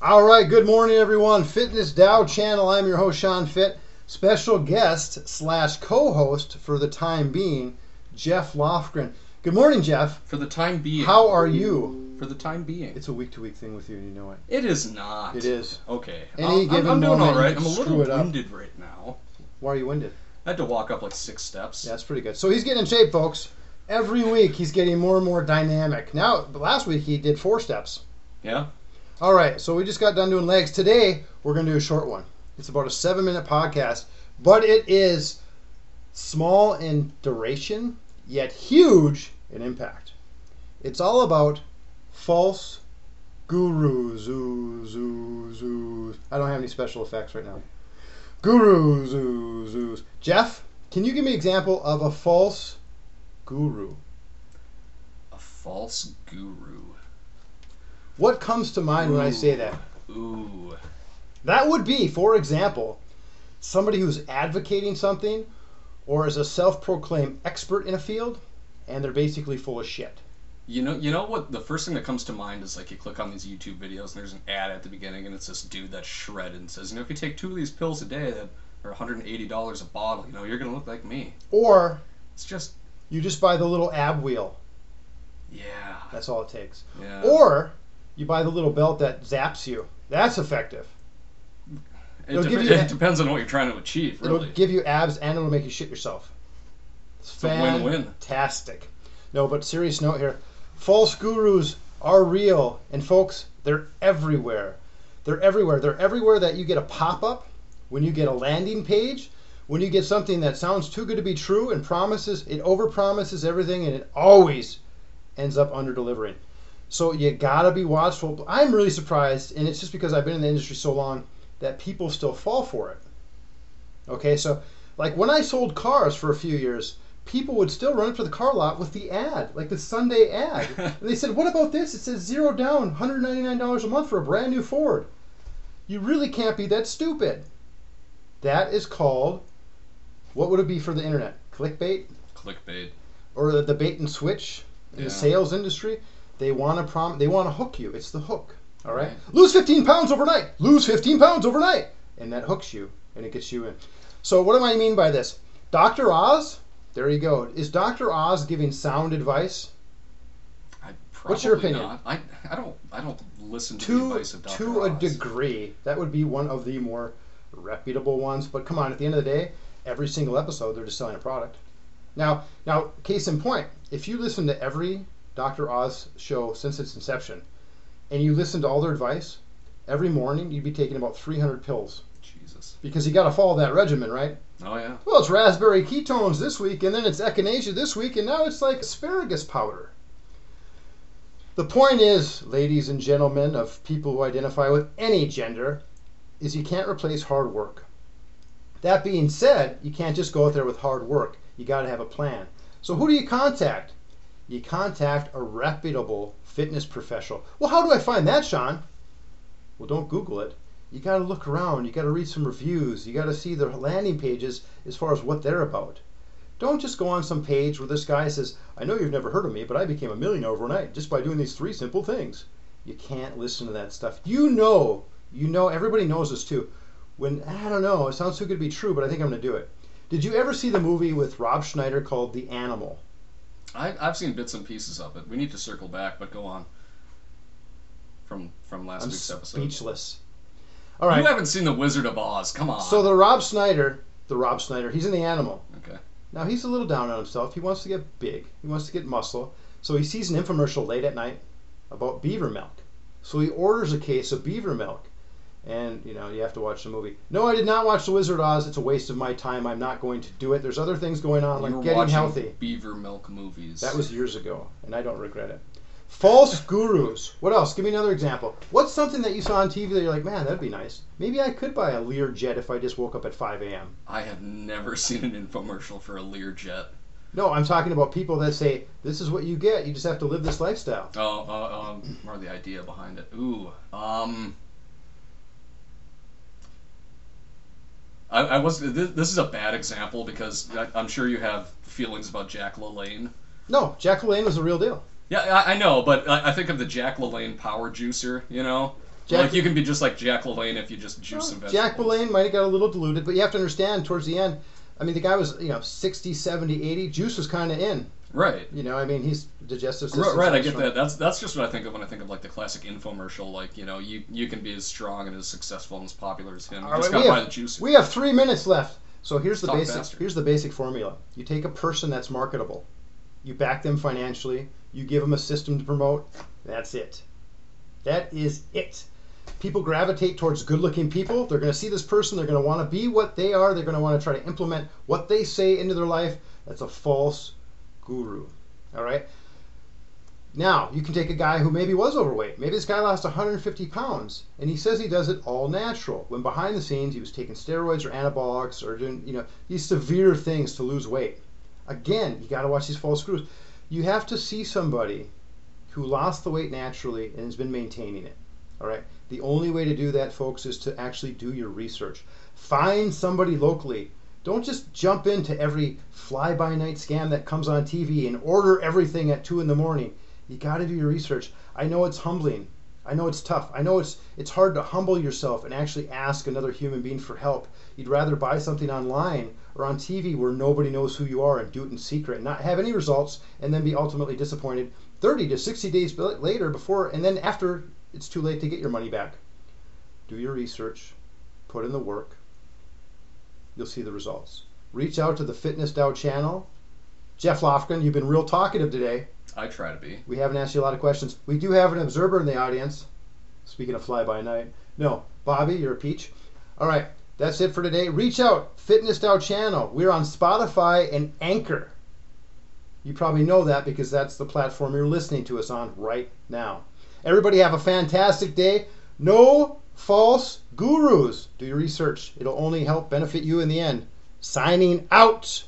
All right, good morning, everyone. Fitness Dow channel. I'm your host, Sean Fit. Special guest slash co-host for the time being, Jeff Lofgren. Good morning, Jeff. For the time being. How are you? For the time being. It's a week-to-week thing with you, and you know it. It is not. It is. Okay. Any I'm- I'm- I'm, doing all right. I'm a little winded right now. Why are you winded? I had to walk up like six steps. Yeah, that's pretty good. So he's getting in shape, folks. Every week he's getting more and more dynamic. Now, last week he did four steps. Yeah? All right, so we just got done doing legs. Today we're going to do a short one. It's about a seven-minute podcast, but it is small in duration yet huge in impact. It's all about false gurus. Zoo, zoo, zoo. I don't have any special effects right now. Gurus, zoo, zoos. Jeff, can you give me an example of a false guru? A false guru. What comes to mind when I say that? Ooh. That would be, for example, somebody who's advocating something or is a self proclaimed expert in a field and they're basically full of shit. You know, you know what? The first thing that comes to mind is like you click on these YouTube videos and there's an ad at the beginning and it's this dude that's shredded and says, you know, if you take two of these pills a day that are $180 a bottle, you know, you're gonna look like me. Or It's just, you just buy the little ab wheel. yeah, That's all it takes. yeah. Or you buy the little belt that zaps you. That's effective. it, dep- you- it depends on what you're trying to achieve, really. It'll give you abs and it'll make you shit yourself. It's a win-win. fantastic. No, but serious note here. False gurus are real, and folks, they're everywhere. They're everywhere. They're everywhere that you get a pop-up, when you get a landing page, when you get something that sounds too good to be true and promises it overpromises everything and it always ends up under delivering. So you gotta be watchful. I'm really surprised, and it's just because I've been in the industry so long that people still fall for it. Okay, so like when I sold cars for a few years, people would still run up to the car lot with the ad, like the Sunday ad. and they said, What about this? It says zero down, $199 a month for a brand new Ford. You really can't be that stupid. That is called, what would it be for the internet? Clickbait? Clickbait. Or the, the bait and switch in the sales industry? They want to prom- they want to hook you. It's the hook. All right? Right. Lose 15 pounds overnight. Lose 15 pounds overnight. And that hooks you and it gets you in. So what do I mean by this? Dr. Oz, there you go. Is Dr. Oz giving sound advice? I What's your opinion? Not. I, I don't I don't listen to, the advice of Dr. to a degree, that would be one of the more reputable ones. But come on, at the end of the day, every single episode they're just selling a product. Now, now, case in point, if you listen to every Dr. Oz show since its inception, and you listen to all their advice, every morning you'd be taking about 300 pills Jesus. because you got to follow that regimen, right? Oh yeah. Well, it's raspberry ketones this week, and then it's echinacea this week, and now it's like asparagus powder. The point is, ladies and gentlemen of people who identify with any gender, is you can't replace hard work. That being said, you can't just go out there with hard work. You got to have a plan. So who do you contact? You contact a reputable fitness professional. Well, how do I find that, Sean? Well, don't Google it. You got to look around. You got to read some reviews. You got to see their landing pages as far as what they're about. Don't just go on some page where this guy says, I know you've never heard of me, but I became a millionaire overnight just by doing these three simple things. You can't listen to that stuff. You know, you know, everybody knows this too. When, I don't know, it sounds too good to be true, but I think I'm going to do it. Did you ever see the movie with Rob Schneider called The Animal? I, I've seen bits and pieces of it. We need to circle back, but go on. From from last I'm week's episode. speechless. All right. You haven't seen The Wizard of Oz. Come on. So the Rob Schneider, the Rob Schneider, he's in The Animal. okay. Now he's a little down on himself. He wants to get big. He wants to get muscle. So he sees an infomercial late at night about beaver milk. So he orders a case of beaver milk. And you know, you have to watch the movie. No, I did not watch The Wizard of Oz. It's a waste of my time. I'm not going to do it. There's other things going on, like getting healthy. Beaver milk movies. That was years ago, and I don't regret it. False gurus. What else? Give me another example. What's something that you saw on TV that you're like, man, that'd be nice. Maybe I could buy a Lear jet if I just woke up at 5 a.m. I have never seen an infomercial for a Learjet. No, I'm talking about people that say, this is what you get. You just have to live this lifestyle. Oh, uh, um, more the idea behind it. Ooh, um, I, I was. This, this is a bad example because I, I'm sure you have feelings about Jack LaLanne. No, Jack LaLanne was the real deal. Yeah, I, I know, but I, I think of the Jack LaLanne power juicer. You know, Jack, like you can be just like Jack LaLanne if you just juice some vegetables. Jack LaLanne might have got a little diluted, but you have to understand towards the end, I mean, the guy was, you know, 60, 70, 80. Juice was kind of in. Right. You know, I mean, he's digestive system. Right, I get that. That's that's just what I think of when I think of like the classic infomercial. Like you know, you you can be as strong and as successful and as popular as him. You All just right, gotta we have- the juice. We have three minutes left. So here's the Talk basic. faster. Here's the basic formula. You take a person that's marketable, you back them financially, you give them a system to promote. That's it. That is it. People gravitate towards good-looking people. They're going to see this person. They're going to want to be what they are. They're going to want to try to implement what they say into their life. That's a false guru. All right. Now, you can take a guy who maybe was overweight. Maybe this guy lost 150 pounds, and he says he does it all natural. When behind the scenes, he was taking steroids or anabolics or doing, you know, these severe things to lose weight. Again, you got to watch these false gurus. You have to see somebody who lost the weight naturally and has been maintaining it. All right. The only way to do that, folks, is to actually do your research. Find somebody locally. Don't just jump into every fly-by-night scam that comes on TV and order everything at two in the morning. You got to do your research. I know it's humbling. I know it's tough. I know it's it's hard to humble yourself and actually ask another human being for help. You'd rather buy something online or on TV where nobody knows who you are and do it in secret and not have any results and then be ultimately disappointed 30 to 60 days later before and then after it's too late to get your money back. Do your research, put in the work. You'll see the results. Reach out to the Fitness Dow channel. Jeff Lofgren, you've been real talkative today. I try to be. We haven't asked you a lot of questions. We do have an observer in the audience. Speaking of fly by night. No, Bobby, you're a peach. All right, that's it for today. Reach out, Fitness Dow channel. We're on Spotify and Anchor. You probably know that because that's the platform you're listening to us on right now. Everybody have a fantastic day. No false gurus. Do your research. It'll only help benefit you in the end. Signing out.